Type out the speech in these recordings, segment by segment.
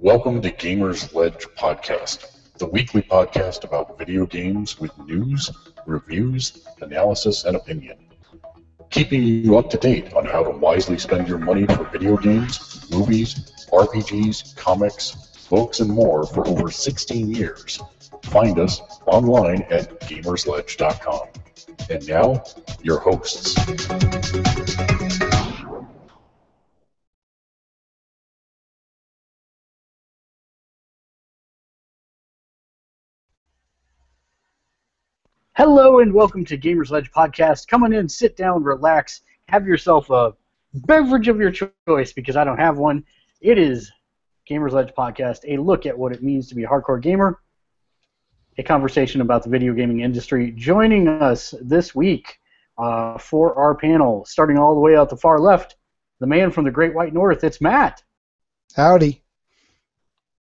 Welcome to Gamersledge Podcast, the weekly podcast about video games with news, reviews, analysis, and opinion. Keeping you up to date on how to wisely spend your money for video games, movies, RPGs, comics, books, and more for over 16 years. Find us online at gamersledge.com. And now, your hosts. Hello and welcome to Gamersledge Podcast. Come on in, sit down, relax, have yourself a beverage of your choice because I don't have one. It is Gamersledge Podcast, a look at what it means to be a hardcore gamer, a conversation about the video gaming industry. Joining us this week uh, for our panel, starting all the way out the far left, the man from the Great White North, it's Matt. Howdy.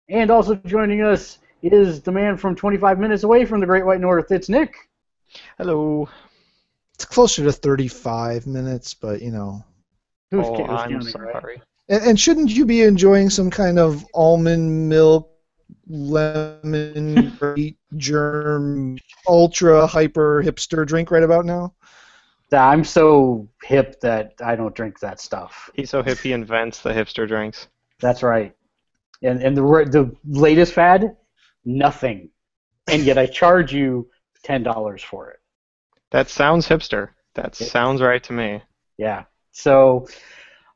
And also joining us is the man from 25 minutes away from the Great White North, it's Nick. Hello. It's closer to 35 minutes, but you know. Who's, oh, who's I'm counting, sorry. right? And, and shouldn't you be enjoying some kind of almond milk, lemon, grape, germ, ultra hyper hipster drink right about now? I'm so hip that I don't drink that stuff. He's so hip he invents the hipster drinks. That's right. And and the the latest fad, nothing. And yet I charge you ten dollars for it. That sounds hipster. That It- sounds right to me. Yeah. So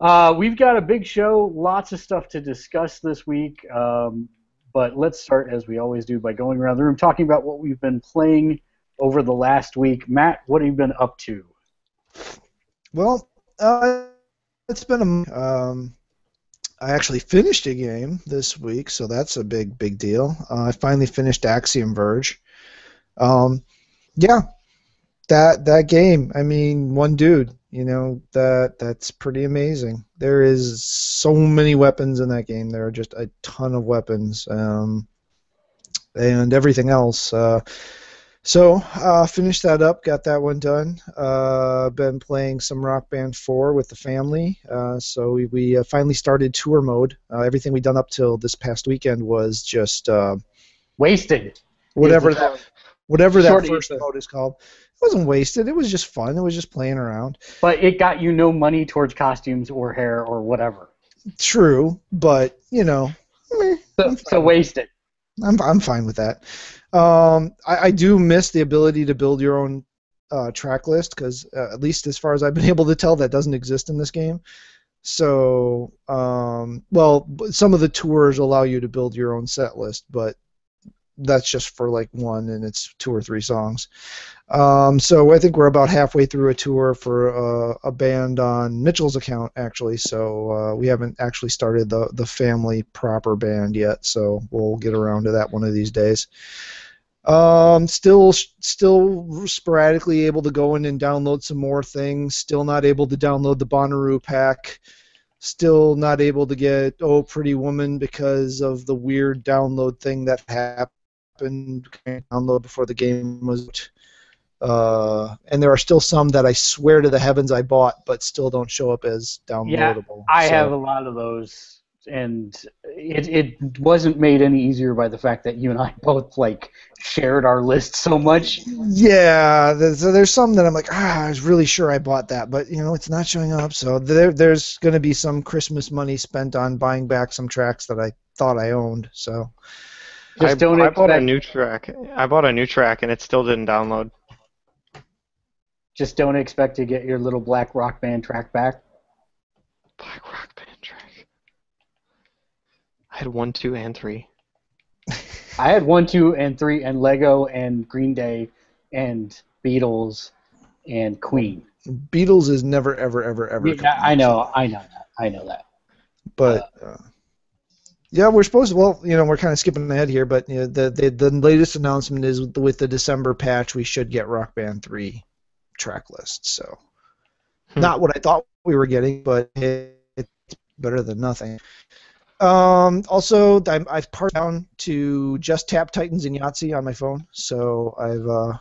uh, we've got a big show, lots of stuff to discuss this week. Um, but let's start as we always do by going around the room talking about what we've been playing over the last week. Matt, what have you been up to? Well, uh, it's been a. Um, I actually finished a game this week, so that's a big, big deal. Uh, I finally finished Axiom Verge. Um, yeah, that that game. I mean, one dude. You know that that's pretty amazing. There is so many weapons in that game. There are just a ton of weapons, um, and everything else. Uh, so uh, finished that up, got that one done. Uh, been playing some Rock Band 4 with the family. Uh, so we, we uh, finally started tour mode. Uh, everything we done up till this past weekend was just uh, Wasted. whatever that whatever that Short first mode is called. It wasn't wasted. It was just fun. It was just playing around. But it got you no money towards costumes or hair or whatever. True, but you know, meh, So, so wasted. I'm I'm fine with that. Um, I, I do miss the ability to build your own uh, track list because uh, at least as far as I've been able to tell, that doesn't exist in this game. So, um, well, some of the tours allow you to build your own set list, but that's just for like one, and it's two or three songs. Um, so I think we're about halfway through a tour for uh, a band on Mitchell's account, actually. So uh, we haven't actually started the the family proper band yet. So we'll get around to that one of these days. Um, still, still sporadically able to go in and download some more things. Still not able to download the Bonnaroo pack. Still not able to get Oh Pretty Woman because of the weird download thing that happened. And download before the game was. Uh, and there are still some that I swear to the heavens I bought, but still don't show up as downloadable. Yeah, I So- have a lot of those, and it it wasn't made any easier by the fact that you and I both like shared our list so much. Yeah, there's, so there's some that I'm like, ah, I was really sure I bought that, but you know, it's not showing up. So there, there's going to be some Christmas money spent on buying back some tracks that I thought I owned. So Just I, don't I bought a new track. I bought a new track and it still didn't download. Just don't expect to get your little black rock band track back. Black Rock Band track. I had one, two, and three. I had one, two, and three, and Lego, and Green Day, and Beatles, and Queen. Beatles is never, ever, ever, ever. Yeah. I know, I know that, I know that. but uh, yeah, we're supposed to. Well, you know, we're kind of skipping ahead here, but you know, the, the the latest announcement is with the, with the December patch, we should get Rock Band three track list. So, Hmm. not what I thought we were getting, but it, it's better than nothing. Um, also, I'm, I've parsed down to just tap Titans and Yahtzee on my phone, so I've uh,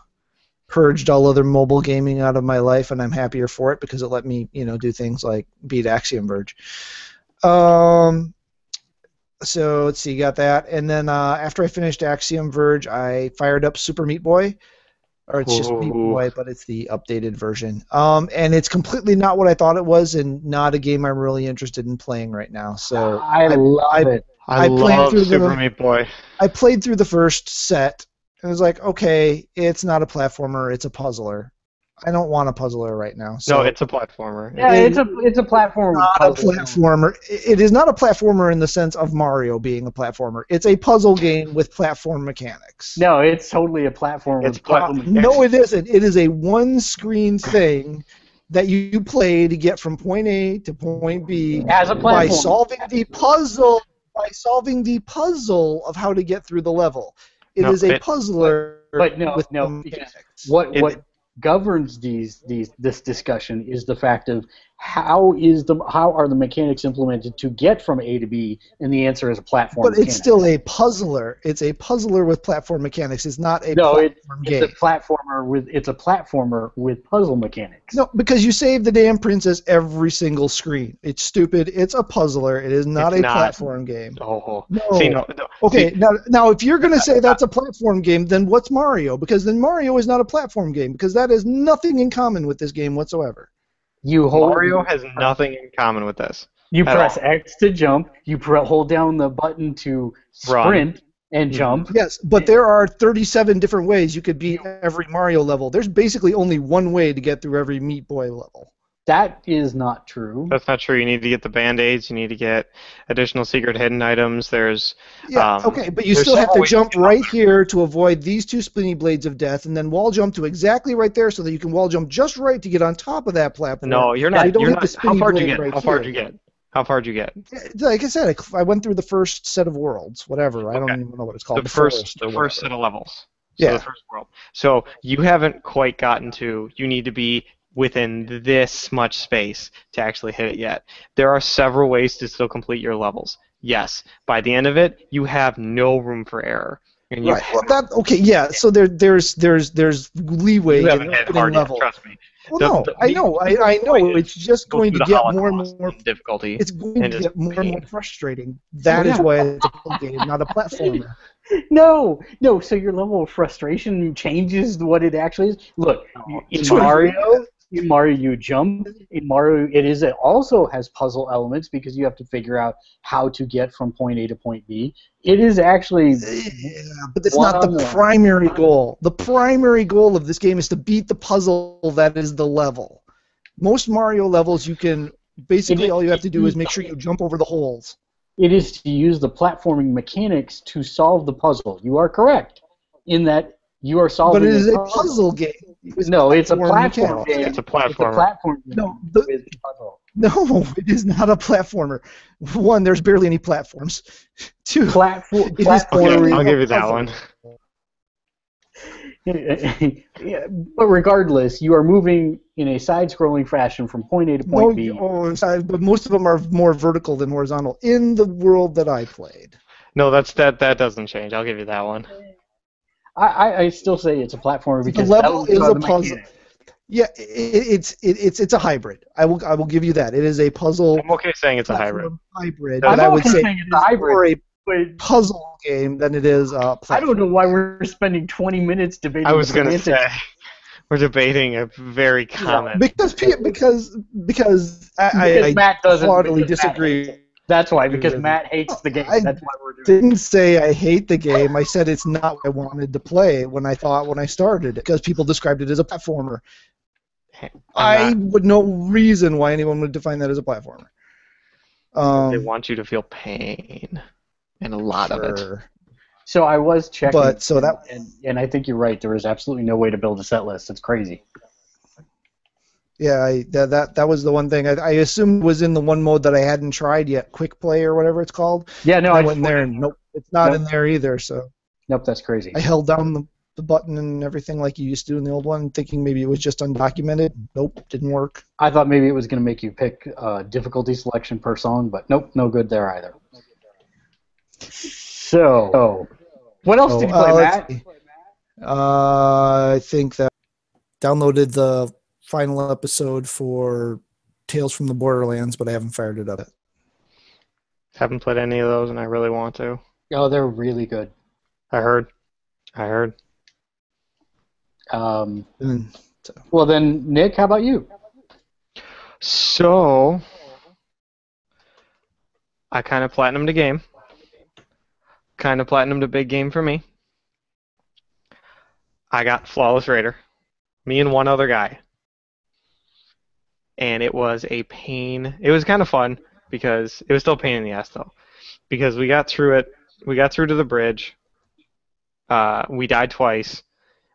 purged all other mobile gaming out of my life, and I'm happier for it because it let me, you know, do things like beat Axiom Verge. Um, so let's see, you got that, and then uh, after I finished Axiom Verge, I fired up Super Meat Boy, or it's just Meat Boy, but it's the updated version. Um, and it's completely not what I thought it was, and not a game I'm really interested in playing right now. So I, I- love I- it. I, I played love through the- Super Meat Boy. I played through the first set and I was like, okay, it's not a platformer, it's a puzzler. I don't want a puzzler right now. So no, it's a platformer. Yeah, it- it's a it's a platform. not a platformer. It is not a platformer in the sense of Mario being a platformer. It's a puzzle game with platform mechanics. No, it's totally a platform. It's with puzzle. No, it isn't. It is a one-screen thing that you play to get from point A to point B as a by solving the puzzle by solving the puzzle of how to get through the level. It is No, a it- puzzler But no, with no, mechanics. what It- what governs these these this discussion is the fact of how is the how are the mechanics implemented to get from A to B, and the answer is a platform. But it's mechanic. still a puzzler. It's a puzzler with platform mechanics. It's not a No, it- platform game. it's a platformer with it's a platformer with puzzle mechanics. No, because you save the damn princess every single screen. It's stupid. It's a puzzler. It is not It's a not. platform game. Oh, No. see, no, no. Okay, See, now, now if you're going to say that's a platform game, then what's Mario? Because then Mario is not a platform game because that has nothing in common with this game whatsoever. You hold Mario has nothing in common with this. You press all. X to jump. You pre- hold down the button to Run. sprint and Mhm. jump. Yes, but there are 37 different ways you could beat every Mario level. There's basically only one way to get through every Meat Boy level. That is not true. That's not true. You need to get the band-aids. You need to get additional secret hidden items. There's Yeah, Um, okay, but you still have to jump to right here to avoid these two spinny blades of death, and then wall jump to exactly right there so that you can wall jump just right to get on top of that platform. no. You're not. you don't You're hit the not. How far did you get? right How far did here. you get? How far did you get? Like I said, I I went through the first set of worlds, whatever. I don't even know what it's called. the first, forest the first set of levels. So Yeah. the first world. So you haven't quite gotten to. You need to be within this much space to actually hit it yet. There are several ways to still complete your levels. Yes, by the end of it, you have no room for error. And Right. Well, that okay. Yeah. So there, there's, there's, there's leeway you in haven't hit opening hard level. Trust me. Well, The- no, the I know, I, I know. It's just going to get more and more. difficulty. It's going to get more and more frustrating. That is yeah. why it's a game, not a platformer. No, no. So your level of frustration changes what it actually is. Look, in That's what it Mario, in Mario you jump. In Mario, it is it also has puzzle elements because you have to figure out how to get from point A to point B. It is actually Yeah, but it's not the primary goal. The primary goal of this game is to beat the puzzle that is the level. Most Mario levels, you can basically all you have to do is make sure you jump over the holes. it is to use the platforming mechanics to solve the puzzle. You are correct in that you are solving. But it is a puzzle game. No, it's a platform platform game. It's a It's a platform. platform game No, the, puzzle. no, it is not a platformer. One, there's barely any platforms. Two, Platform. It is platform purely I'll give you that puzzle. one. yeah, but regardless, you are moving in a side-scrolling fashion from point A to point no, B. oh, oh sorry, but most of them are more vertical than horizontal in the world that I played. No, that's that. That doesn't change. I'll give you that one. I, I, I still say it's a platformer because level is a the puzzle. mechanics. Yeah, it, it's it, it's it's a hybrid. I will I will give you that. It is a puzzle I'm okay saying it's a hybrid. hybrid, I'm but I would okay say saying it's a hybrid. more a But puzzle game than it is a I platform. don't know why we're spending 20 minutes debating. I was gonna say we're debating a very common. because because because I, Because I, I Matt doesn't. because disagree. hates it. That's why, because Matt hates the game. That's why we're doing. didn't say I hate the game. I said it's not what I wanted to play when I thought when I started it because people described it as a platformer. I I'm would no reason why anyone would define that as a platformer. not- they Um, want you to feel pain, and a lot of it. So I was checking. But so that and, and I think you're right. There is absolutely no way to build a set list. It's crazy. Yeah, I, that, that that was the one thing I, I assumed was in the one mode that I hadn't tried yet, Quick Play or whatever it's called. Yeah, no, I I went in there and nope, it's not Nope. in there either. So Nope, that's crazy. I held down the, the button and everything like you used to do in the old one, thinking maybe it was just undocumented. Nope, didn't work. I thought maybe it was going to make you pick uh, difficulty selection per song, but nope, no good there either. So, what else Oh, did you uh, play, let's Matt? Uh, I think that downloaded the final episode for Tales from the Borderlands, but I haven't fired it up yet. Haven't played any of those, and I really want to. Oh, they're really good. I heard. I heard. Um, And well, then, Nick, how about you? So, I kind of platinumed a game. Kind of platinumed a big game for me. I got Flawless Raider. Me and one other guy. And it was a pain. It was kind of fun because it was still pain in the ass though. Because we got through it. We got through to the bridge. Uh, we died twice.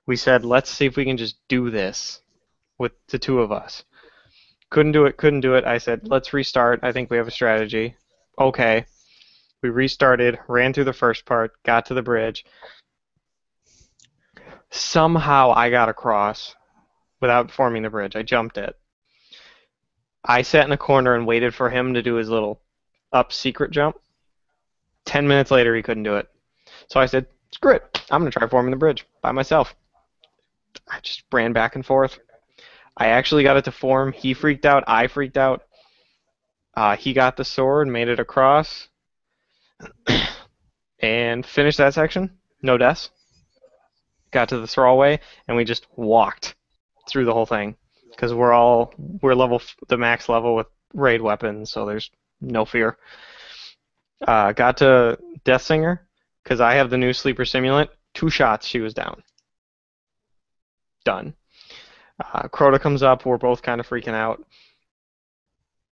We said, let's see if we can just do this with the two of us. Couldn't do it, couldn't do it. I said, let's restart. I think we have a strategy. Okay. We restarted, ran through the first part, got to the bridge. Somehow I got across without forming the bridge. I jumped it. I sat in a corner and waited for him to do his little up secret jump. Ten minutes later, he couldn't do it. So I said, screw it. I'm going to try forming the bridge by myself. I just ran back and forth. I actually got it to form. He freaked out. I freaked out. Uh, he got the sword, made it across, and finished that section. No deaths. Got to the Thrallway, and we just walked through the whole thing because we're all we're level the max level with raid weapons, so there's no fear. Uh, got to Deathsinger because I have the new sleeper simulant. Two shots, she was down. Done. Uh, Crota comes up. We're both kind of freaking out.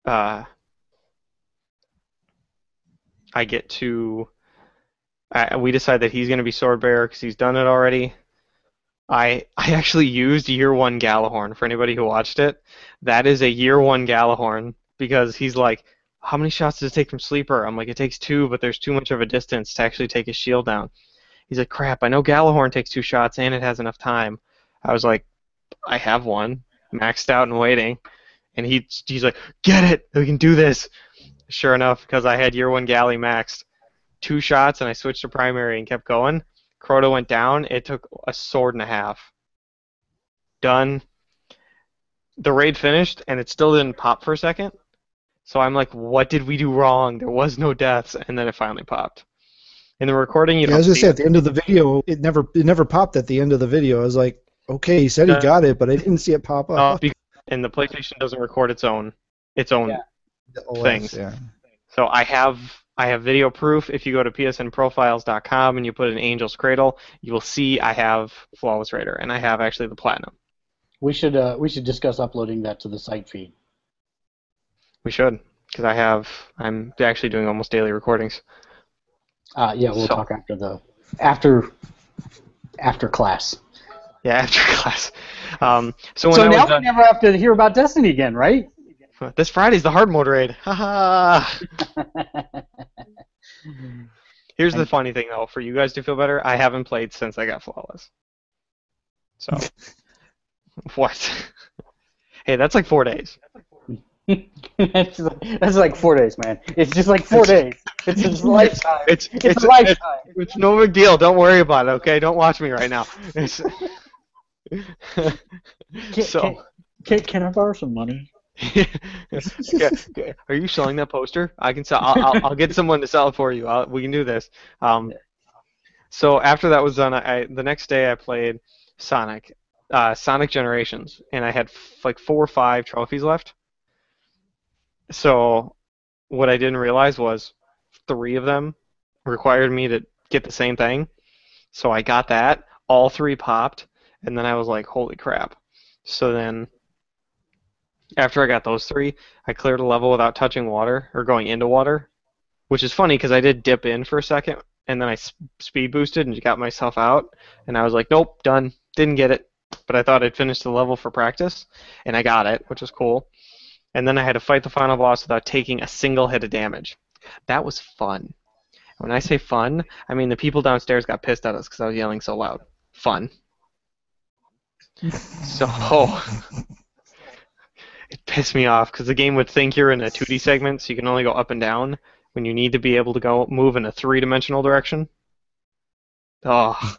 Uh, I get to. We decide that he's going to be sword bearer because he's done it already. I I actually used year one Gjallarhorn for anybody who watched it. That is a year one Gjallarhorn because he's like, how many shots does it take from sleeper? I'm like, it takes two, but there's too much of a distance to actually take his shield down. He's like, crap. I know Gjallarhorn takes two shots and it has enough time. I was like, I have one maxed out and waiting, and he he's like, get it, we can do this. Sure enough, because I had year one galley maxed, two shots, and I switched to primary and kept going. Crota went down. It took a sword and a half. Done. The raid finished, and it still didn't pop for a second. So I'm like, what did we do wrong? There was no deaths, and then it finally popped. In the recording, you yeah, I don't was gonna say at the end of the video, it never it never popped at the end of the video. I was like, okay, he said he Uh, got it, but I didn't see it pop Uh, up. be- and the PlayStation doesn't record its own its own Yeah. OS, things. Yeah. So I have I have video proof. If you go to psnprofiles.com and you put in Angel's Cradle, you will see I have Flawless Raider, and I have actually the platinum. We should uh, we should discuss uploading that to the site feed. We should, because I have I'm actually doing almost daily recordings. Uh, yeah, we'll So- talk after the after after class. Yeah, after class. Um, so when So now we never have to hear about Destiny again, right? this Friday's the hard mode raid. Haha. Here's the funny thing though, for you guys to feel better, I haven't played since I got flawless. So what? hey, that's like four days. that's, that's like four days, man. It's just like four days. It's his lifetime. It's It's, it's a lifetime. It's no big deal. Don't worry about it. Okay, don't watch me right now. Can, so, can, can, can I borrow some money? okay. are you selling that poster? I can sell. I'll, I'll, I'll get someone to sell it for you. I'll, we can do this. Um, so after that was done, I, I the next day I played Sonic, uh, Sonic Generations, and I had f- like four or five trophies left. So what I didn't realize was three of them required me to get the same thing. So I got that. All three popped, and then I was like, "Holy crap!" So then, after I got those three, I cleared a level without touching water or going into water, which is funny because I did dip in for a second, and then I speed boosted and got myself out, and I was like, "Nope, done. Didn't get it." But I thought I'd finished the level for practice, and I got it, which was cool. And then I had to fight the final boss without taking a single hit of damage. That was fun. When I say fun, I mean the people downstairs got pissed at us because I was yelling so loud. Fun. So it pissed me off because the game would think you're in a 2D segment, so you can only go up and down. when you need to be able to go move in a three-dimensional direction. Oh.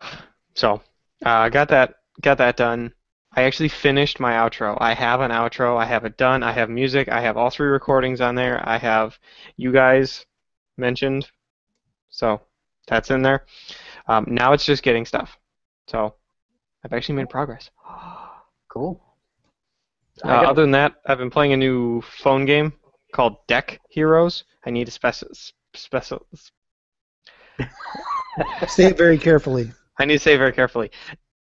so, uh, got that got that done. I actually finished my outro. I have an outro. I have it done. I have music. I have all three recordings on there. I have you guys mentioned. So that's in there. Um, now it's just getting stuff. So I've actually made progress. Cool. Uh, other than that, I've been playing a new phone game called Deck Heroes. I need to special special. Say it very carefully. I need to say it very carefully.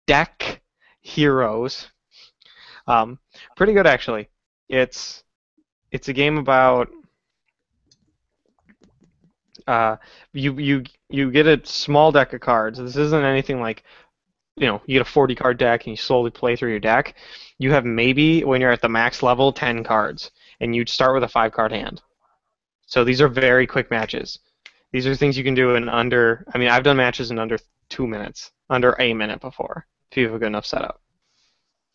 Deck Heroes. Um, pretty good actually. It's it's a game about uh, you you you get a small deck of cards. This isn't anything like you know you get a 40 card deck and you slowly play through your deck. You have maybe when you're at the max level 10 cards, and you start with a five card hand. So these are very quick matches. These are things you can do in under. I mean, I've done matches in under two minutes, under a minute before, if you have a good enough setup.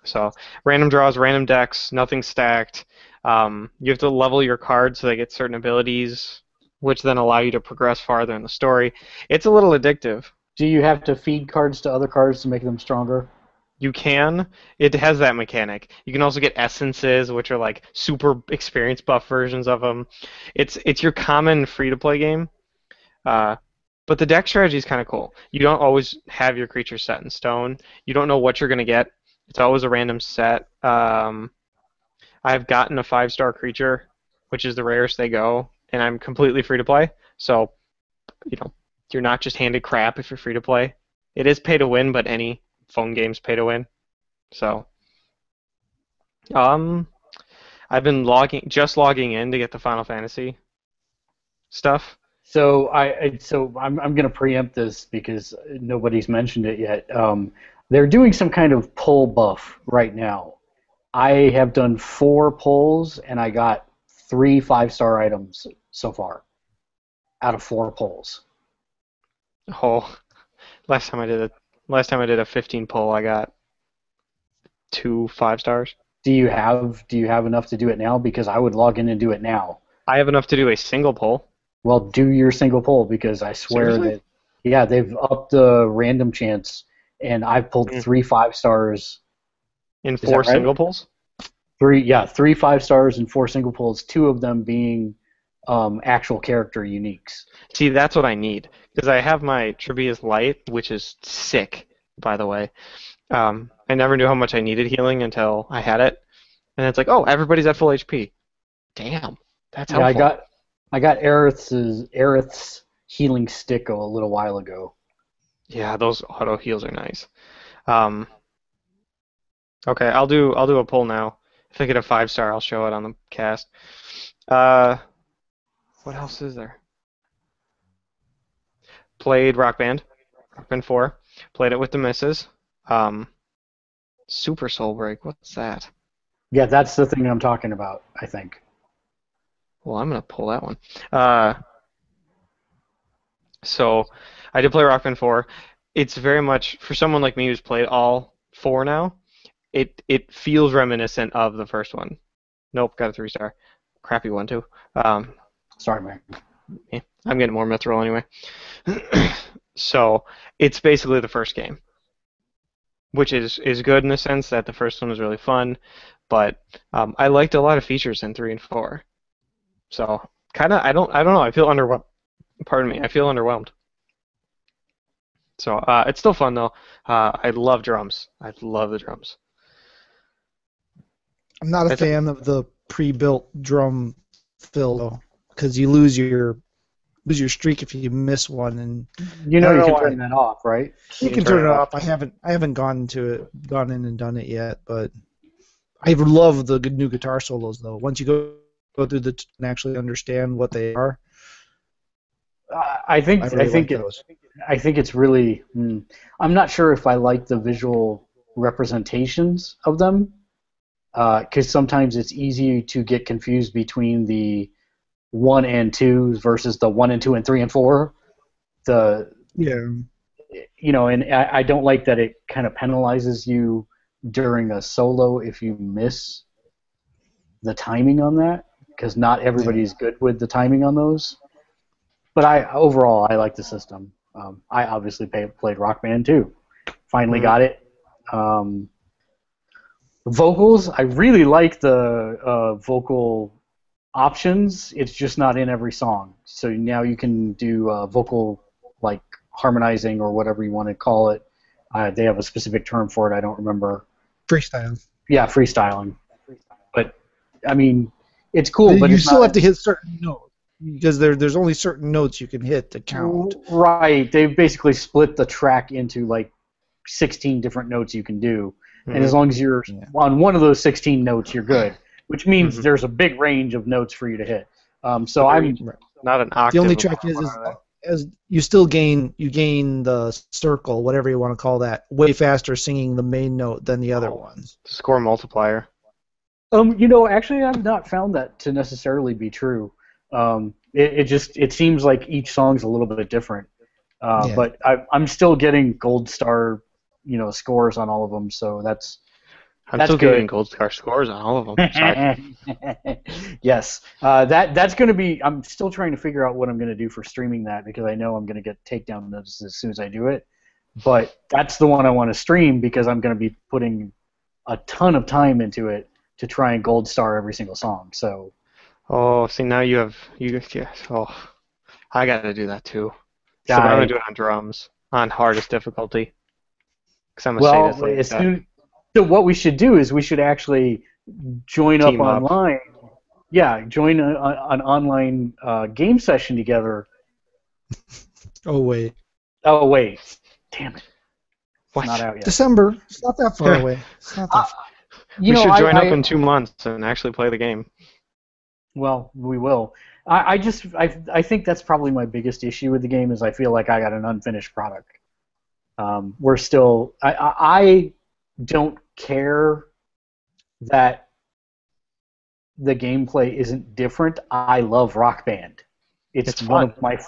So random draws, random decks, nothing stacked. Um, you have to level your cards so they get certain abilities which then allow you to progress farther in the story. It's a little addictive. Do you have to feed cards to other cards to make them stronger? You can. It has that mechanic. You can also get essences, which are like super experience buff versions of them. It's it's your common free to play game. Uh, but the deck strategy is kind of cool. You don't always have your creatures set in stone. You don't know what you're to get. It's always a random set. Um, I've gotten a five star creature, which is the rarest they go and I'm completely free to play. So, you know, you're not just handed crap if you're free to play. It is pay to win, but any phone game's pay to win. So, um, I've been logging, just logging in to get the Final Fantasy stuff. So I, so I'm I'm gonna preempt this because nobody's mentioned it yet. Um, they're doing some kind of pull buff right now. I have done four pulls and I got three five star items so far out of four polls. Oh, last time I did a last time I did a 15 poll, I got two five stars. Do you have Do you have enough to do it now? Because I would log in and do it now. I have enough to do a single poll. Well, do your single poll because I swear Seriously? that yeah, they've upped the random chance, and I've pulled Mm. three five stars. In four right? single polls? Three yeah, three five stars and four single polls. Two of them being um, actual character uniques. See, that's what I need because I have my Trebia's Light, which is sick, by the way. Um, I never knew how much I needed healing until I had it, and it's like, oh, everybody's at full HP. Damn, that's Yeah. I got I got Aerith's Aerith's healing stick a little while ago. Yeah, those auto heals are nice. Um, okay, I'll do I'll do a poll now. If I get a five star, I'll show it on the cast. Uh, what else is there? Played Rock Band, Rock Band Four. Played it with the misses. Um, Super Soul Break. What's that? Yeah, that's the thing I'm talking about. I think. Well, I'm gonna pull that one. Uh, so I did play Rock Band 4. It's very much for someone like me who's played all four now. It it feels reminiscent of the first one. Nope, got a three star. Crappy one too. Um, Sorry, man. I'm getting more mithril anyway. so it's basically the first game, which is is good in the sense that the first one was really fun, but um, I liked a lot of features in three and four. So kind of I don't I don't know I feel underwhelmed. Pardon me, I feel underwhelmed. So uh, it's still fun though. Uh, I love drums. I love the drums. I'm not a That's a- fan of the pre-built drum fill though, because you lose your lose your streak if you miss one, and You know you can turn that off, right? you can turn it off. I haven't I haven't gone to it, gone in and done it yet, but I love the good new guitar solos though. Once you go go through the t- and actually understand what they are, Uh, I think I I, think like it, those. I think it's really. hmm, I'm not sure if I like the visual representations of them, because sometimes it's easy to get confused between the one and two versus the one and two and three and four. The Yeah, you know, and I, I don't like that it kind of penalizes you during a solo if you miss the timing on that. because not everybody's good with the timing on those. But I overall I like the system. Um, I obviously pay, played Rock Band too. Finally Mhm. got it. Um, vocals, I really like the uh, vocal options. It's just not in every song. So now you can do uh, vocal like harmonizing or whatever you want to call it. Uh, they have a specific term for it. I don't remember. Freestyle. Yeah, freestyling. But I mean, it's cool. but you still not- have to hit certain notes because there, there's only certain notes you can hit to count. Right. They basically split the track into like 16 different notes you can do, and as long as you're Yeah. on one of those 16 notes, you're good. Which means Mhm. there's a big range of notes for you to hit. Um, so I'm Not an octave. The only trick is, is as you still gain you gain the circle, whatever you want to call that, way faster singing the main note than the other ones. score multiplier. Um, you know, actually, I've not found that to necessarily be true. Um, it, it just it seems like each song's a little bit different. Uh, Yeah. But I, I'm still getting gold star, you know, scores on all of them. So that's I'm That's still good. getting gold star scores on all of them. Yes, uh, that that's going to be. I'm still trying to figure out what I'm going to do for streaming that because I know I'm going to get takedown notices as soon as I do it. But that's the one I want to stream because I'm going to be putting a ton of time into it to try and gold star every single song. So Oh, see now you have you. Yes, oh, I got to do that too. So I'm gonna do it on drums on hardest difficulty. Cause I'm a well, sadist like as soon, so what we should do is we should actually join Team up up. online. Yeah, join a, a, an online uh, game session together. Oh wait, Oh wait, damn it, What? not out yet. December. It's not that far away. It's not that. far. You we know, should join I- up in two months and actually play the game. Well, we will. I, I just I, I think that's probably my biggest issue with the game is I feel like I got an unfinished product. Um, we're still I, I I don't care that the gameplay isn't different. I love Rock Band. It's, It's one of my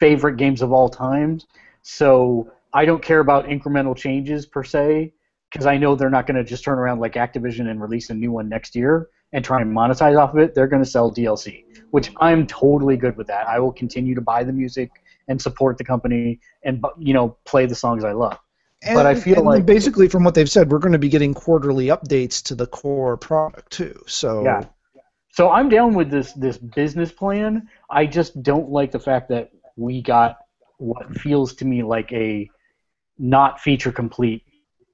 favorite games of all times. So I don't care about incremental changes per se because I know they're not going to just turn around like Activision and release a new one next year and try and monetize off of it. They're going to sell DLC, which I'm totally good with that. I will continue to buy the music and support the company and you know play the songs I love. And, but I feel like- basically from what they've said, we're going to be getting quarterly updates to the core product too. So Yeah. So I'm down with this this business plan. I just don't like the fact that we got what feels to me like a not feature complete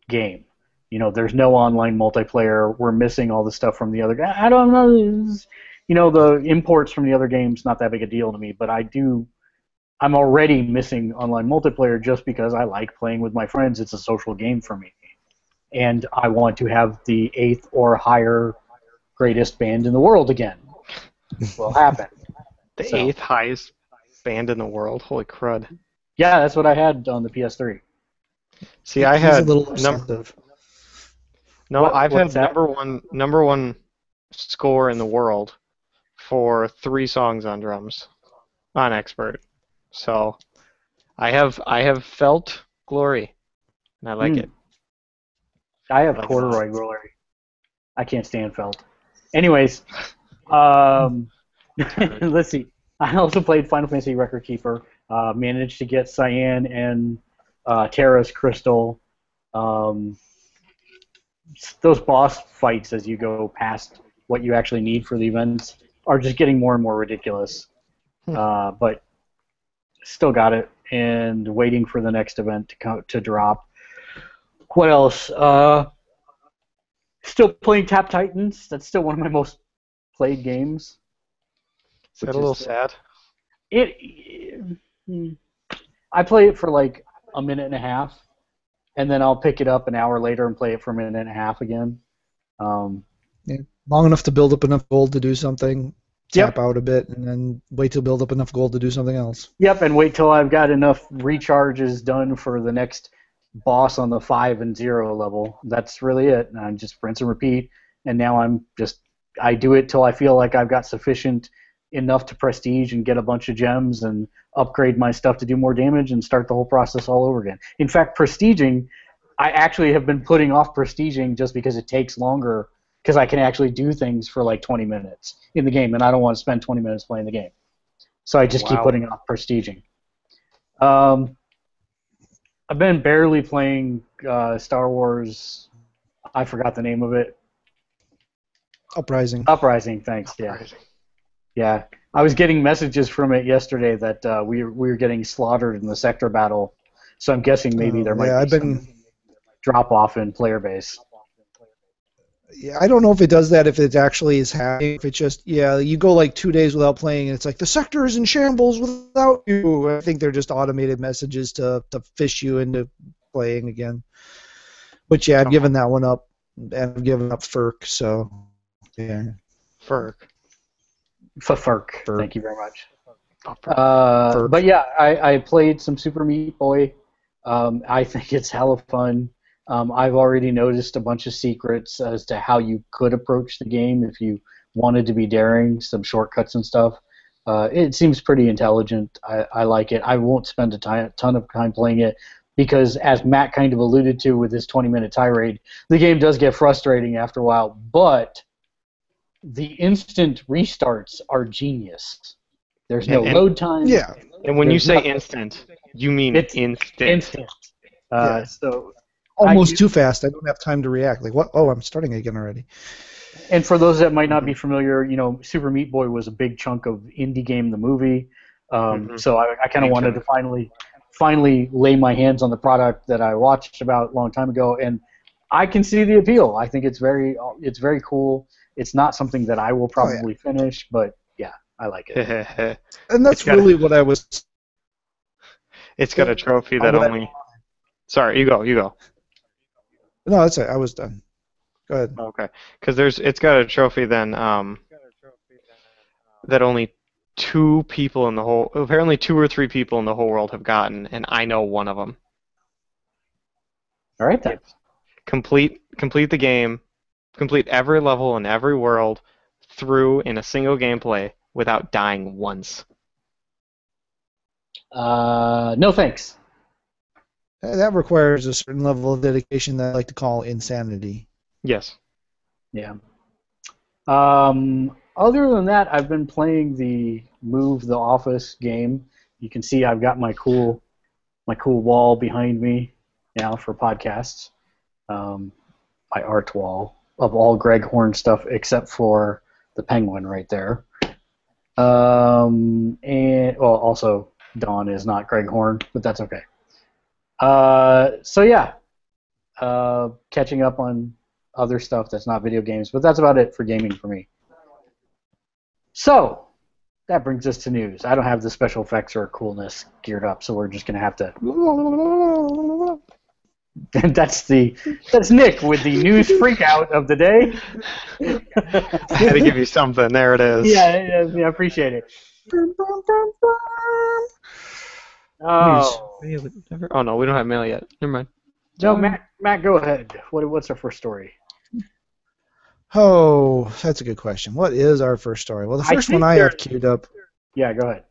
game. You know, there's no online multiplayer. We're missing all the stuff from the other. I don't know. You know, the imports from the other games not that big a deal to me, but I do. I'm already missing online multiplayer just because I like playing with my friends. It's a social game for me, and I want to have the eighth or higher greatest band in the world again. Will happen. The So- eighth highest band in the world. Holy crud! Yeah, that's what I had on the PS3. See, I He's a had little num- obsessive. no. What- I've had that? number one number one score in the world for three songs on drums on expert. So I have I have felt glory, and I like Hmm. it. I have Like corduroy glory. I can't stand felt. Anyways, um, let's see. I also played Final Fantasy Record Keeper. Uh, managed to get Cyan and uh, Terra's Crystal. Um, those boss fights as you go past what you actually need for the events are just getting more and more ridiculous. Hmm. Uh, but still got it and waiting for the next event to come, to drop. What else? Uh, still playing Tap Titans. That's still one of my most played games. Is that a little is- sad? It. hmm. I play it for like a minute and a half, and then I'll pick it up an hour later and play it for a minute and a half again. Um, yeah, Long enough to build up enough gold to do something, Yep. tap out a bit, and then wait to build up enough gold to do something else. Yep, and wait till I've got enough recharges done for the next boss on the five and zero level. That's really it. And I just rinse and repeat. And now I'm just I do it till I feel like I've got sufficient enough to prestige and get a bunch of gems and upgrade my stuff to do more damage and start the whole process all over again. In fact, prestiging, I actually have been putting off prestiging just because it takes longer because I can actually do things for like 20 minutes in the game, and I don't want to spend 20 minutes playing the game. So I just keep putting off prestiging. Um, I've been barely playing uh, Star Wars. I forgot the name of it. Uprising. Uprising. Thanks. Yeah. Yeah. I was getting messages from it yesterday that uh, we we were getting slaughtered in the sector battle. So I'm guessing maybe Oh, there might yeah, be I've some been. drop off in player base. Yeah, I don't know if it does that. If it actually is happening. If it's just yeah, you go like two days without playing, and it's like the sector is in shambles without you. I think they're just automated messages to to fish you into playing again. But yeah, I've given that one up, and I've given up FERC. So yeah. Ferg. Furk. Furk. Thank you very much. Oh, Uh, but yeah, I, I played some Super Meat Boy. Um, I think it's hella fun. Um, I've already noticed a bunch of secrets as to how you could approach the game if you wanted to be daring, some shortcuts and stuff. Uh, it seems pretty intelligent. I, I like it. I won't spend a ti- ton of time playing it because, as Matt kind of alluded to with his 20 minute tirade, the game does get frustrating after a while, but the instant restarts are genius. There's no And- and- load time. Yeah. and when you say nothing. instant, you mean It's instant. instant. Uh, Yeah. So, Almost I- too fast. I don't have time to react. Like what? Oh, I'm starting again already. and for those that might not be familiar, you know, Super Meat Boy was a big chunk of indie game, the movie. Um, Mhm. So I, I kind of wanted chunk. to finally, finally lay my hands on the product that I watched about a long time ago, and I can see the appeal. I think it's very, it's very cool. It's not something that I will Oh, yeah. probably finish, but yeah, I like it. And that's It's got- really what I was. it's got a trophy that only. Sorry, you go. You go. No, that's it. I was done. Go ahead. Okay, because there's it's got a trophy then um that only two people in the whole apparently two or three people in the whole world have gotten, and I know one of them. All right then. Complete complete the game, complete every level in every world through in a single gameplay without dying once. Uh, no thanks. That requires a certain level of dedication that I like to call insanity. Yes. Yeah. Um, other than that, I've been playing the Move the Office game. You can see I've got my cool, my cool wall behind me now for podcasts. Um, my art wall of all Greg Horn stuff except for the penguin right there. Um, and well, also Dawn is not Greg Horn, but that's okay. Uh, so yeah, uh, catching up on other stuff that's not video games, but that's about it for gaming for me. So that brings us to news. I don't have the special effects or coolness geared up, so we're just gonna have to. that's the that's Nick with the news freak out of the day. I had to give you something. There it is. yeah, yeah, yeah, I appreciate it. Oh, Oh, oh no, we don't have mail yet. Never mind. no, um, Matt, Matt, go ahead. What, what's our first story? Oh, that's a good question. What is our first story? Well, the first think one I have queued up. Yeah, go ahead.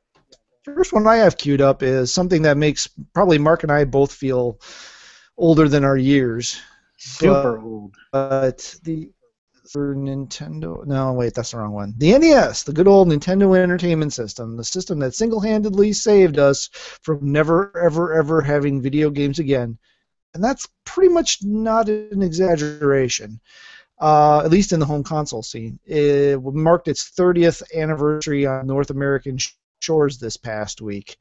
First one I have queued up is something that makes probably Mark and I both feel older than our years. Super old. But the for Nintendo, no, wait, that's the wrong one. The NES, the good old Nintendo Entertainment System, the system that single-handedly saved us from never, ever, ever having video games again, and that's pretty much not an exaggeration. Uh, at least in the home console scene, it marked its 30th anniversary on North American shores this past week.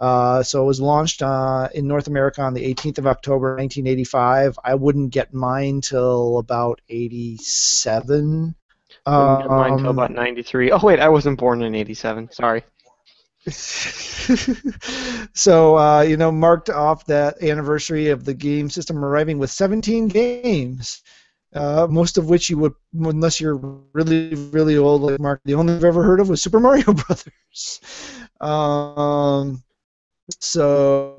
Uh, so it was launched uh, in North America on the 18th of October, 1985. I wouldn't get mine till about 87. Didn't get mine till Um, about 93. Oh wait, I wasn't born in 87. Sorry. so uh, you know, marked off that anniversary of the game system arriving with 17 games. Uh, most of which you would, unless you're really, really old like Mark, the only I've ever heard of was Super Mario Brothers. Um, so,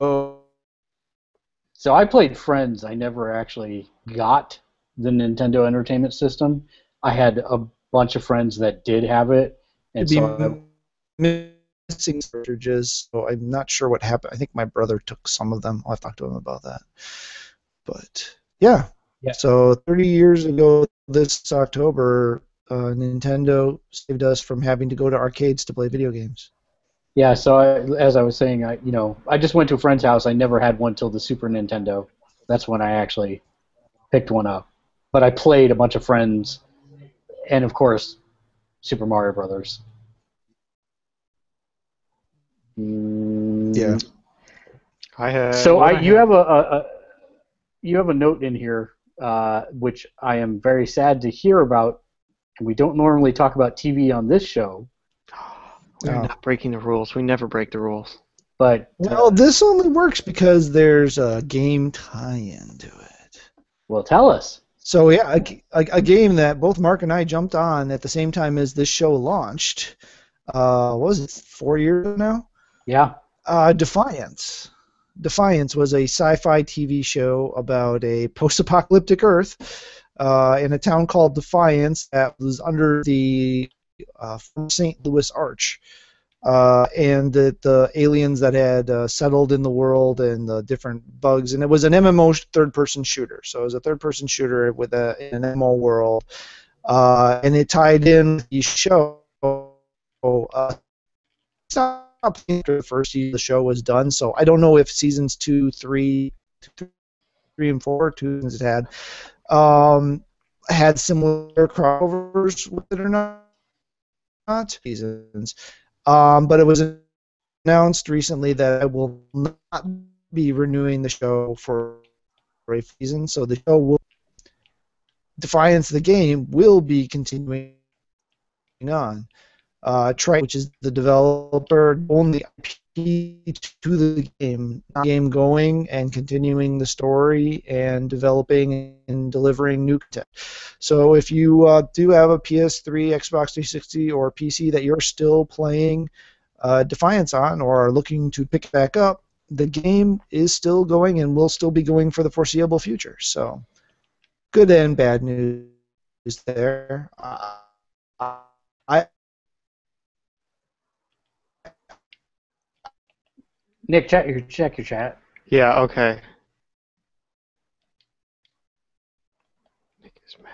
oh, So I played Friends. I never actually got the Nintendo Entertainment System. I had a bunch of friends that did have it, and so be missing cartridges. So I'm not sure what happened. I think my brother took some of them. I'll have to talk to him about that. But yeah, Yeah. So 30 years ago this October, uh, Nintendo saved us from having to go to arcades to play video games. Yeah, so I, as I was saying, I you know I just went to a friend's house. I never had one till the Super Nintendo. That's when I actually picked one up. But I played a bunch of friends, and of course, Super Mario Brothers. Mm, Yeah. I had. So what I, you have? have a, a, a you have a note in here, uh, which I am very sad to hear about. And we don't normally talk about TV on this show, We're Oh. not breaking the rules. We never break the rules. but Well, this only works because there's a game tie-in to it. well, tell us. So yeah, a, a, a game that both Mark and I jumped on at the same time as this show launched. Uh, what was it four years now? Yeah. Uh, Defiance. Defiance was a sci-fi TV show about a post-apocalyptic Earth uh, in a town called Defiance that was under the uh, St. Louis Arch, uh, and the, the aliens that had uh, settled in the world and the different bugs, and it was an MMO third-person shooter. So it was a third-person shooter with a, in an MMO world, uh, and it tied in the show. Uh, after the first season the show was done, so I don't know if seasons two, three, two, three and four, two seasons it had, um, had similar crossovers with it or not. Seasons, um, but it was announced recently that I will not be renewing the show for a season, so the show will Defiance the game will be continuing on. Uh, which is the developer, own the IP to the game, game going and continuing the story and developing and delivering new content. So if you uh, do have a PS3, Xbox 360, or PC that you're still playing uh, Defiance on or are looking to pick back up, the game is still going and will still be going for the foreseeable future. So good and bad news there. Uh, Nick, check your check your chat. Yeah. Okay. Nick is mad.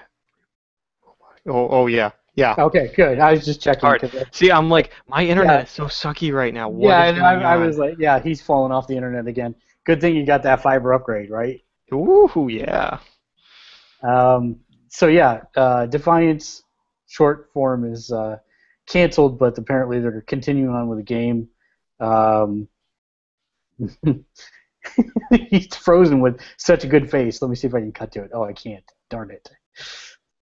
Oh, oh yeah, yeah. Okay, good. I was just checking. Hard. 'cause I- See, I'm like, my internet Yeah. is so sucky right now. What yeah, is and going I, I was like, yeah, he's falling off the internet again. Good thing you got that fiber upgrade, right? Ooh, yeah. Um, so yeah, uh, Defiance short form is uh, canceled, but apparently they're continuing on with the game. Um, he's frozen with such a good face. Let me see if I can cut to it. Oh, I can't. Darn it.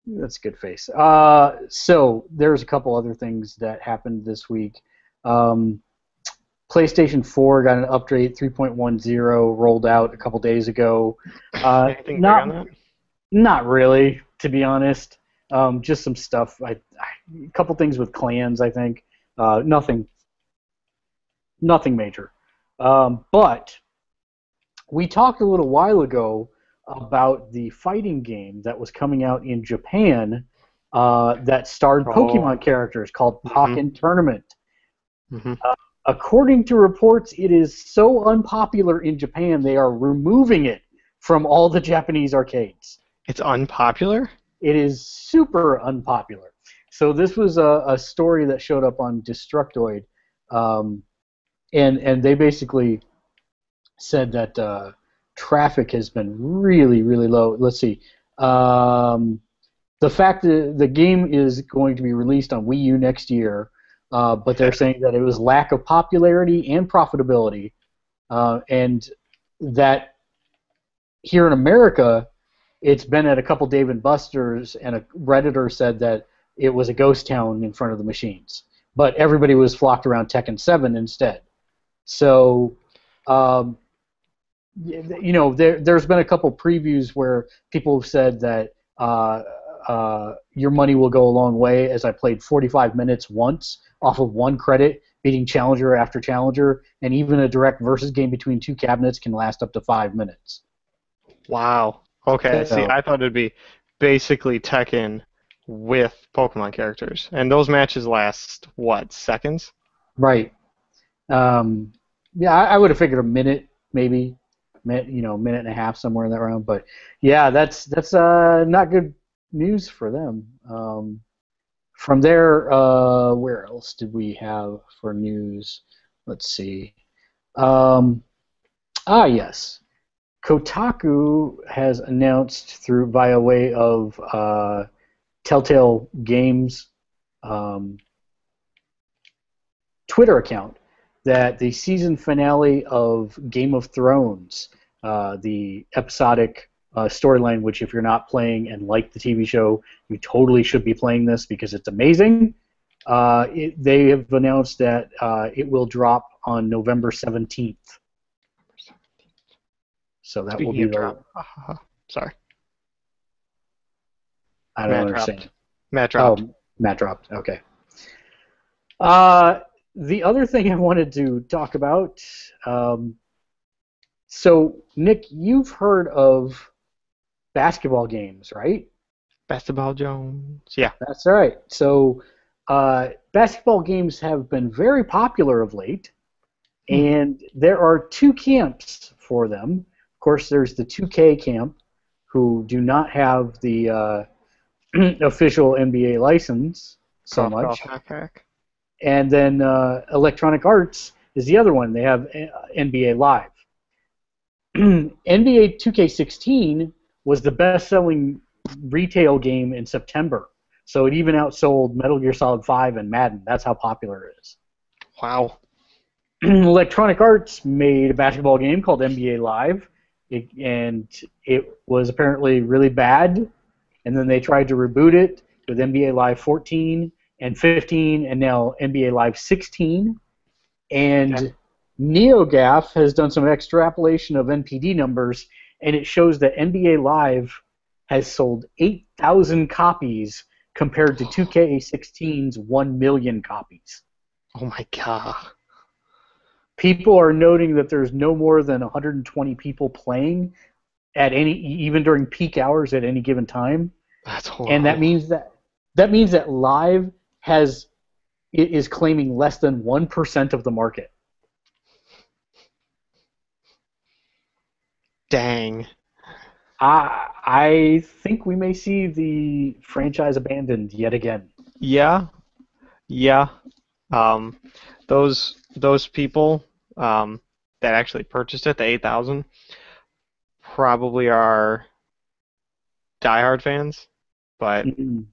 That's a good face. Uh, so there's a couple other things that happened this week. Um, PlayStation 4 got an update 3.10 rolled out a couple days ago. Uh, Anything not, big on that? not really, to be honest. Um, just some stuff. I, I, a couple things with clans, I think. Uh, nothing. Nothing major. Um, but we talked a little while ago about the fighting game that was coming out in Japan uh, that starred Oh. Pokemon characters called Pokken Tournament. hmm According to reports, it is so unpopular in Japan they are removing it from all the Japanese arcades. It's unpopular. It is super unpopular. So this was a, a story that showed up on Destructoid, um, and and they basically said that uh, traffic has been really really low. Let's see. Um, the fact that the game is going to be released on Wii U next year, uh, but they're saying that it was lack of popularity and profitability, uh, and that here in America, it's been at a couple Dave and Buster's, and a redditor said that it was a ghost town in front of the machines, but everybody was flocked around Tekken 7 instead. So, um, you know, there there's been a couple previews where people have said that uh, uh, your money will go a long way. As I played 45 minutes once off of one credit, beating challenger after challenger, and even a direct versus game between two cabinets can last up to five minutes. Wow. Okay. So- See, I thought it'd be basically Tekken with Pokemon characters, and those matches last what seconds? Right. Um, yeah, I, I would have figured a minute, maybe. minute, you know, minute and a half somewhere in that round. But yeah, that's that's uh, not good news for them. Um, from there, uh, where else did we have for news? Let's see. Um, ah, yes. Kotaku has announced through via way of uh, Telltale Games um, Twitter account that the season finale of Game of Thrones, uh, the episodic uh, storyline, which if you're not playing and like the TV show, you totally should be playing this because it's amazing. Uh, it, they have announced that uh, it will drop on November 17th. So that Speaking will be the. drop. Uh, sorry. I don't Matt understand. dropped. Matt dropped. Oh, Matt dropped. Okay. Uh, the other thing I wanted to talk about. Um, so, Nick, you've heard of basketball games, right? Basketball Jones. Yeah. That's right. So, uh, basketball games have been very popular of late, and there are two camps for them. Of course, there's the 2K camp, who do not have the uh, official NBA license so much. cough, hack, hack. And then uh, Electronic Arts is the other one. They have uh, NBA Live. NBA 2K16 was the best-selling retail game in September, so it even outsold Metal Gear Solid 5 and Madden. That's how popular it is. Wow. Electronic Arts made a basketball game called NBA Live, it, and it was apparently really bad. And then they tried to reboot it with NBA Live 14 and 15, and now NBA Live 16. And Okay. NeoGAF has done some extrapolation of NPD numbers, and it shows that NBA Live has sold 8,000 copies compared to 2K16's 1 million copies Oh my god. people are noting that there's no more than 120 people playing at any even during peak hours at any given time That's horrible. and that means that that means that live has is claiming less than 1% of the market Dang. i i think we may see the franchise abandoned yet again Yeah. Yeah. Um, those those people um, that actually purchased it, the eight thousand, probably are diehard fans. But Mhm.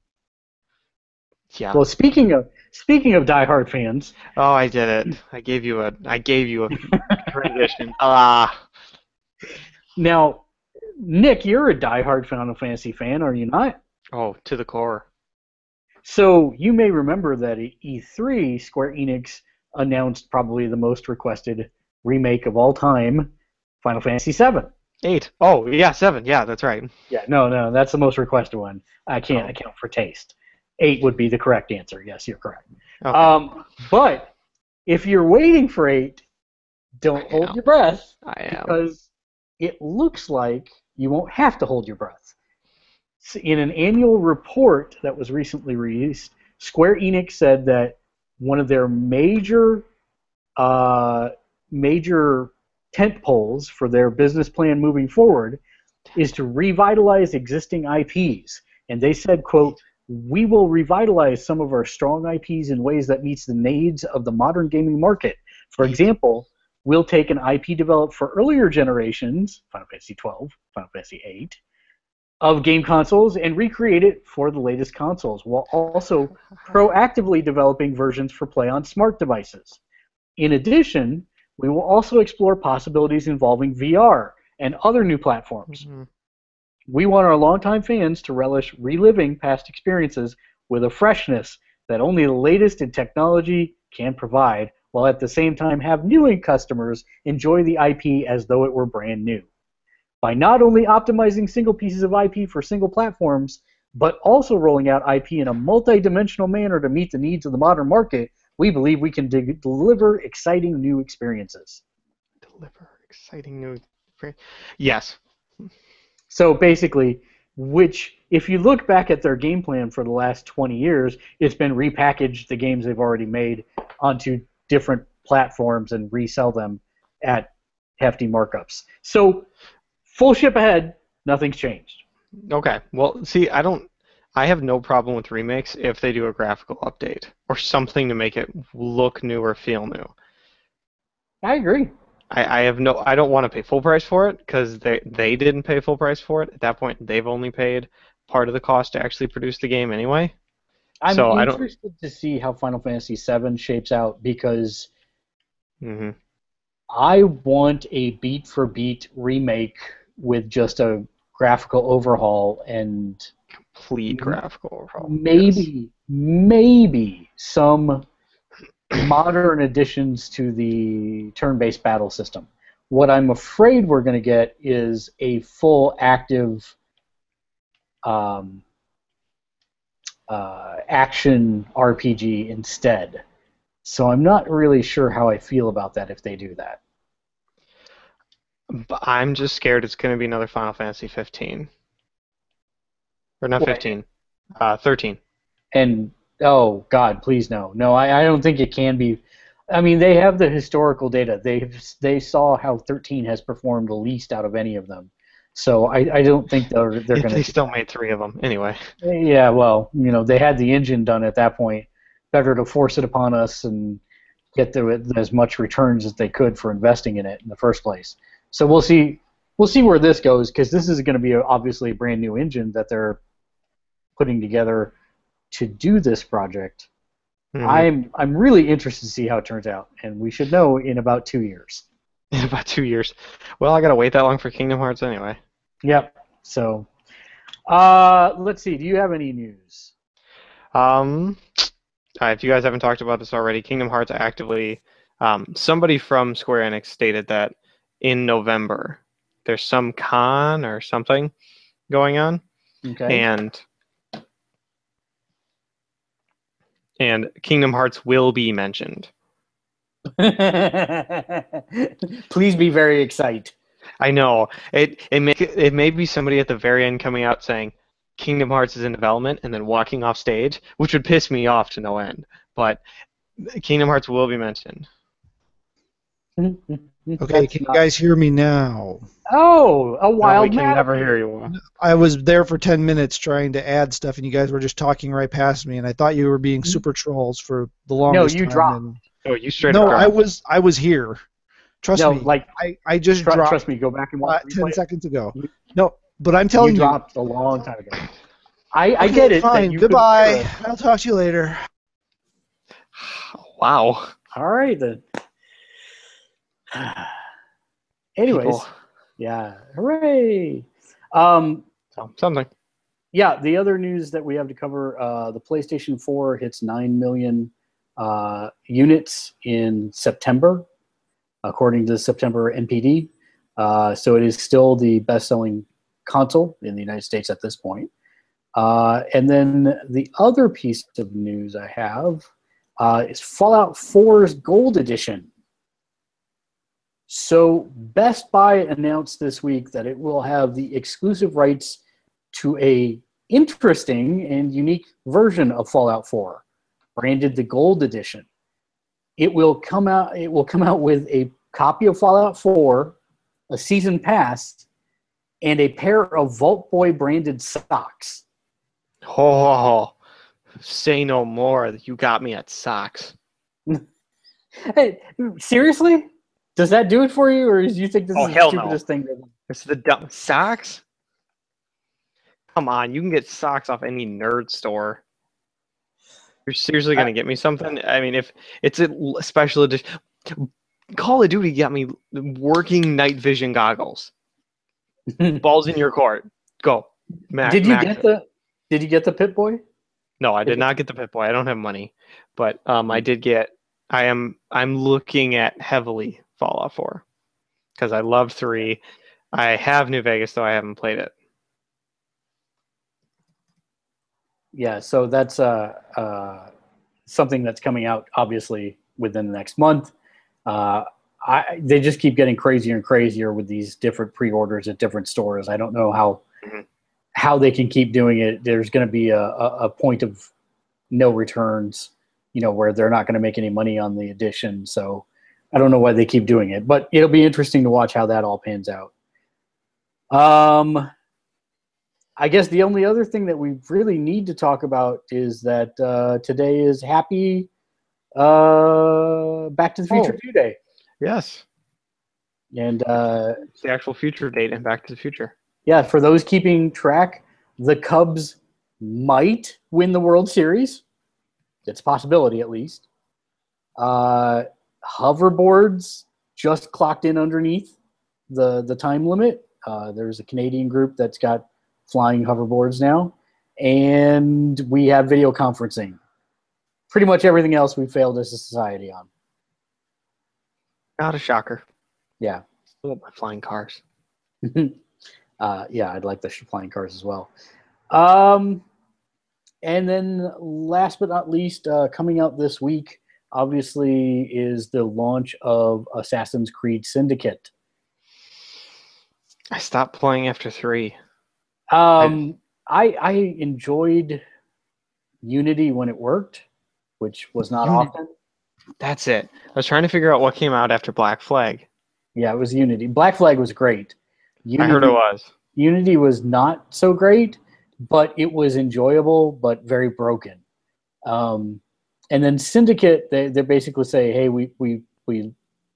Yeah. well speaking of speaking of diehard fans Oh, I did it. I gave you a. I gave you a transition. Ah. now nick you're a diehard final fantasy fan are you not oh, to the core. So you may remember that at E3, Square Enix announced probably the most requested remake of all time, Final Fantasy VII. Eight. Oh, yeah, seven. Yeah, that's right. Yeah, no, no, that's the most requested one. I can't Oh. account for taste. Eight would be the correct answer. Yes, you're correct. Okay. Um, but if you're waiting for eight, don't I hold am. your breath I am. because it looks like you won't have to hold your breath. In an annual report that was recently released, Square Enix said that one of their major uh, major tent poles for their business plan moving forward is to revitalize existing IPs. And they said, quote, we will revitalize some of our strong IPs in ways that meets the needs of the modern gaming market. For example, we'll take an IP developed for earlier generations, Final Fantasy 12, Final Fantasy 8, of game consoles and recreate it for the latest consoles, while also proactively developing versions for play on smart devices. In addition, we will also explore possibilities involving VR and other new platforms. Mhm. We want our longtime fans to relish reliving past experiences with a freshness that only the latest in technology can provide, while at the same time have new customers enjoy the IP as though it were brand new. By not only optimizing single pieces of IP for single platforms, but also rolling out IP in a multi-dimensional manner to meet the needs of the modern market, we believe we can de- deliver exciting new experiences. Deliver exciting new. experiences. Yes. So basically, which if you look back at their game plan for the last 20 years, it's been repackaged the games they've already made onto different platforms and resell them at hefty markups. So full ship ahead, nothing's changed. Okay. Well, see, I don't. I have no problem with remakes if they do a graphical update or something to make it look new or feel new. I agree. I, I have no. I don't want to pay full price for it because they they didn't pay full price for it. At that point, they've only paid part of the cost to actually produce the game anyway. I'm So, interested to see how Final Fantasy VII shapes out because hmm I want a beat for beat remake with just a graphical overhaul and Complete graphical overhaul. maybe maybe some modern additions to the turn-based battle system. What I'm afraid we're going to get is a full active um, uh, action RPG instead. So I'm not really sure how I feel about that if they do that. But I'm just scared it's going to be another Final Fantasy 15. Or not 15. Uh, 13. And oh God, please no, no. I, I don't think it can be. I mean, they have the historical data. They they saw how 13 has performed the least out of any of them. So I, I don't think they're they're going they still made three of them. Anyway. Yeah, well, you know, they had the engine done at that point. Better to force it upon us and get the, as much returns as they could for investing in it in the first place. So we'll see. We'll see where this goes because this is going to be a, obviously a brand new engine that they're putting together to do this project. Mhm. I'm I'm really interested to see how it turns out, and we should know in about two years. In about two years. Well, I got to wait that long for Kingdom Hearts anyway. Yep. So, uh, let's see. Do you have any news? Um, uh, if you guys haven't talked about this already, Kingdom Hearts actively. Um, somebody from Square Enix stated that in November there's some con or something going on, Okay. and and Kingdom Hearts will be mentioned. Please be very excited. I know it. It may it may be somebody at the very end coming out saying Kingdom Hearts is in development and then walking off stage, which would piss me off to no end. But Kingdom Hearts will be mentioned. Okay, That's can you guys hear me now? Oh, a No, wild we can man. never hear you. I was there for 10 minutes trying to add stuff, and you guys were just talking right past me, and I thought you were being super trolls for the longest Mm-hmm. you time. dropped. and- Oh, you straight No, up. I was I was here. Trust No, me. like I, I just tr- dropped trust me. Go back and uh, watch. the 10 seconds ago. You- No, but I'm telling you you. dropped a long time ago. I, I Okay, get it. Fine. you Goodbye. hear us. I'll talk to you later. wow. All right then. Anyways, People. yeah, hooray! Um, So, something. yeah, the other news that we have to cover: uh, the PlayStation 4 hits nine million uh, units in September, according to the September NPD. Uh, so it is still the best-selling console in the United States at this point. Uh, and then the other piece of news I have uh, is Fallout 4's Gold Edition. So Best Buy announced this week that it will have the exclusive rights to a interesting and unique version of Fallout 4, branded the Gold Edition. It will come out. It will come out with a copy of Fallout 4, a season pass, and a pair of Vault Boy branded socks. Oh, say no more. You got me at socks. Hey, seriously? Does that do it for you, or do you think this Oh, is the hell no. stupidest thing? ever? It's the dumb socks. Come on, you can get socks off any nerd store. You're seriously gonna get me something? I mean, if it's a special edition, Call of Duty got me working night vision goggles. Balls in your court. Go. Mac, did you Mac- get the? Did you get the Pip-Boy? No, I Did did not get the Pip-Boy. I don't have money, but um, I did get. I am. I'm looking at heavily Fallout 4 because I love three. I have New Vegas though I haven't played it. Yeah, so that's uh, uh, something that's coming out obviously within the next month. Uh, I, they just keep getting crazier and crazier with these different pre-orders at different stores. I don't know how Mhm. how they can keep doing it. There's going to be a, a, a point of no returns, you know, where they're not going to make any money on the edition. So I don't know why they keep doing it, but it'll be interesting to watch how that all pans out. Um, I guess the only other thing that we really need to talk about is that uh, today is Happy uh, Back to the Future Oh. 2 Day. Yes. And uh, It's the actual future date in Back to the Future. yeah, for those keeping track, the Cubs might win the World Series. It's a possibility, at least. Uh, hoverboards just clocked in underneath the the time limit. Uh, there's a Canadian group that's got flying hoverboards now, and we have video conferencing. Pretty much everything else we failed as a society on. Not a shocker. Yeah. Still my flying cars. uh, yeah, I'd like the flying cars as well. Um, and then last but not least, uh, coming out this week, obviously, is the launch of Assassin's Creed Syndicate. I stopped playing after three. Um, I I enjoyed Unity when it worked, which was not Unity. often. That's it. I was trying to figure out what came out after Black Flag. Yeah, it was Unity. Black Flag was great. Unity, I heard it was. Unity was not so great, but it was enjoyable, but very broken. Um, and then Syndicate, they, they basically say, hey, we, we, we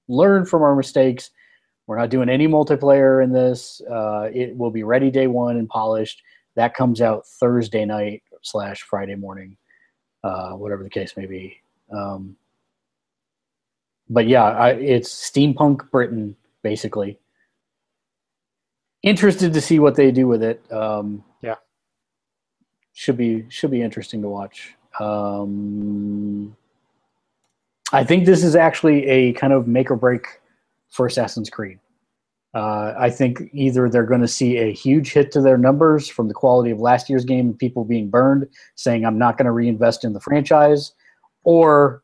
learned from our mistakes. We're not doing any multiplayer in this. Uh, it will be ready day one and polished. That comes out Thursday night slash Friday morning, uh, whatever the case may be. Um, but yeah, I, it's steampunk Britain, basically interested to see what they do with it. Um, Yeah. should be should be interesting to watch. Um, I think this is actually a kind of make or break for Assassin's Creed. Uh, I think either they're going to see a huge hit to their numbers from the quality of last year's game and people being burned, saying I'm not going to reinvest in the franchise, or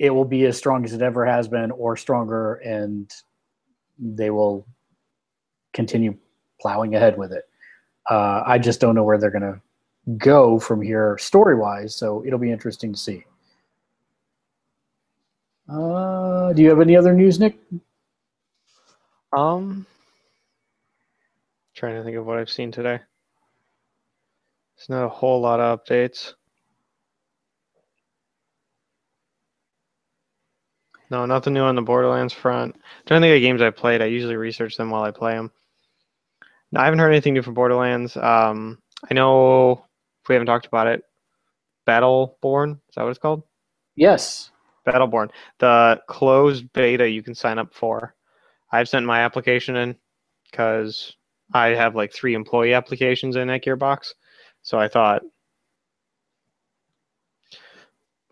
it will be as strong as it ever has been, or stronger, and they will continue plowing ahead with it. Uh, I just don't know where they're going to go from here story wise, so it'll be interesting to see. Uh, do you have any other news, Nick? Um, trying to think of what I've seen today. It's not a whole lot of updates. No, nothing new on the Borderlands front. trying to think of games I played. I usually research them while I play them. No, I haven't heard anything new from Borderlands. Um, I know if we haven't talked about it, Battleborn. Is that what it's called? Yes. Battleborn, the closed beta you can sign up for. I've sent my application in because I have like three employee applications in at Gearbox. So I thought,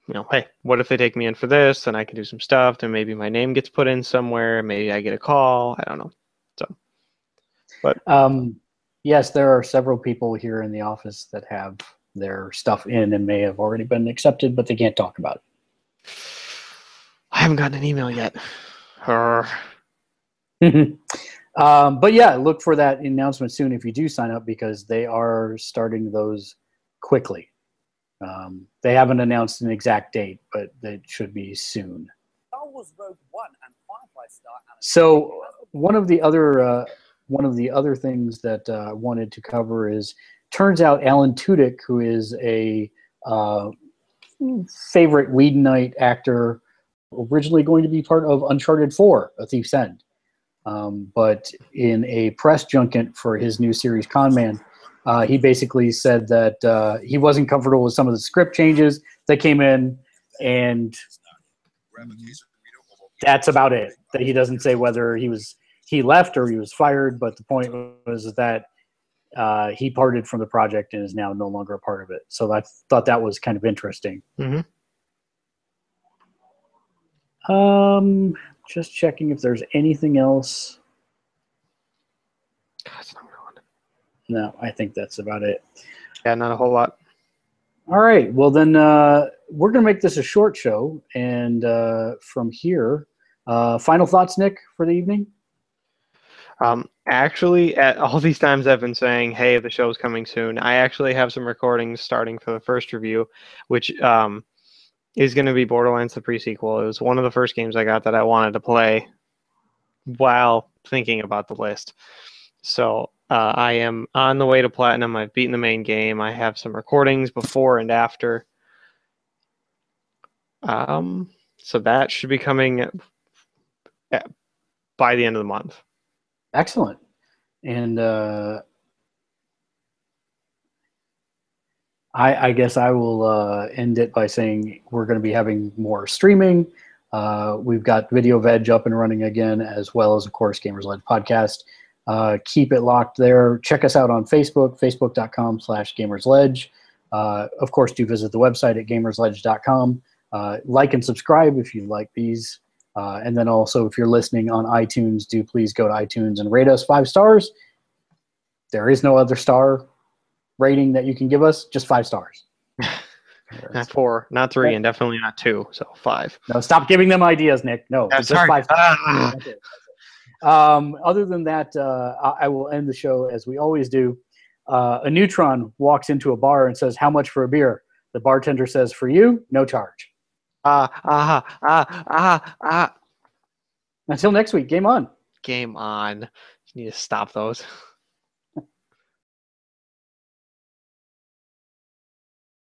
you know, hey, what if they take me in for this? Then I can do some stuff. Then maybe my name gets put in somewhere. Maybe I get a call. I don't know. So, but um, yes, there are several people here in the office that have their stuff in and may have already been accepted, but they can't talk about it. I haven't gotten an email yet. Arr. um, but yeah, look for that announcement soon if you do sign up because they are starting those quickly. Um, they haven't announced an exact date, but it should be soon. Star Wars Rogue One and Firefly Star. and- So one of the other uh, one of the other things that uh, I wanted to cover is turns out Alan Tudyk, who is a uh, favorite Whedonite actor, originally going to be part of Uncharted 4: A Thief's End, um, but in a press junket for his new series Con Man. Uh, he basically said that uh, he wasn't comfortable with some of the script changes that came in, and that's about it. That he doesn't say whether he was he left or he was fired, but the point was that uh, he parted from the project and is now no longer a part of it. So I thought that was kind of interesting. Mhm. Um, just checking if there's anything else. Not. No, I think that's about it. Yeah, not a whole lot. All right. Well, then uh, we're going to make this a short show. And uh, from here, uh, final thoughts, Nick, for the evening? Um, actually, at all these times I've been saying, "Hey, the show's coming soon." I actually have some recordings starting for the first review, which um, is going to be Borderlands the pre-sequel. It was one of the first games I got that I wanted to play while thinking about the list. So uh, I am on the way to platinum. I've beaten the main game. I have some recordings before and after. Um, so that should be coming at, by the end of the month. Excellent. And uh, I, I guess I will uh, end it by saying we're going to be having more streaming. Uh, we've got Video Veg up and running again, as well as, of course, Gamersledge Podcast. Uh, keep it locked there. Check us out on Facebook, facebook.com slash gamersledge. Uh, of course, do visit the website at gamersledge.com. Uh, like and subscribe if you like these. Uh, and then also, if you're listening on iTunes, do please go to iTunes and rate us five stars. There is no other star rating that you can give us, just five stars. Not four, not three, and definitely not two. So five. No, stop giving them ideas, Nick. No, Yeah, just five. Ah. That's it, that's it. Um, other than that, uh, I, I will end the show as we always do. Uh, a neutron walks into a bar and says, "How much for a beer?" The bartender says, "For you, no charge." Ah, ah, ah, ah, ah. Until next week, game on. Game on. You need to stop those.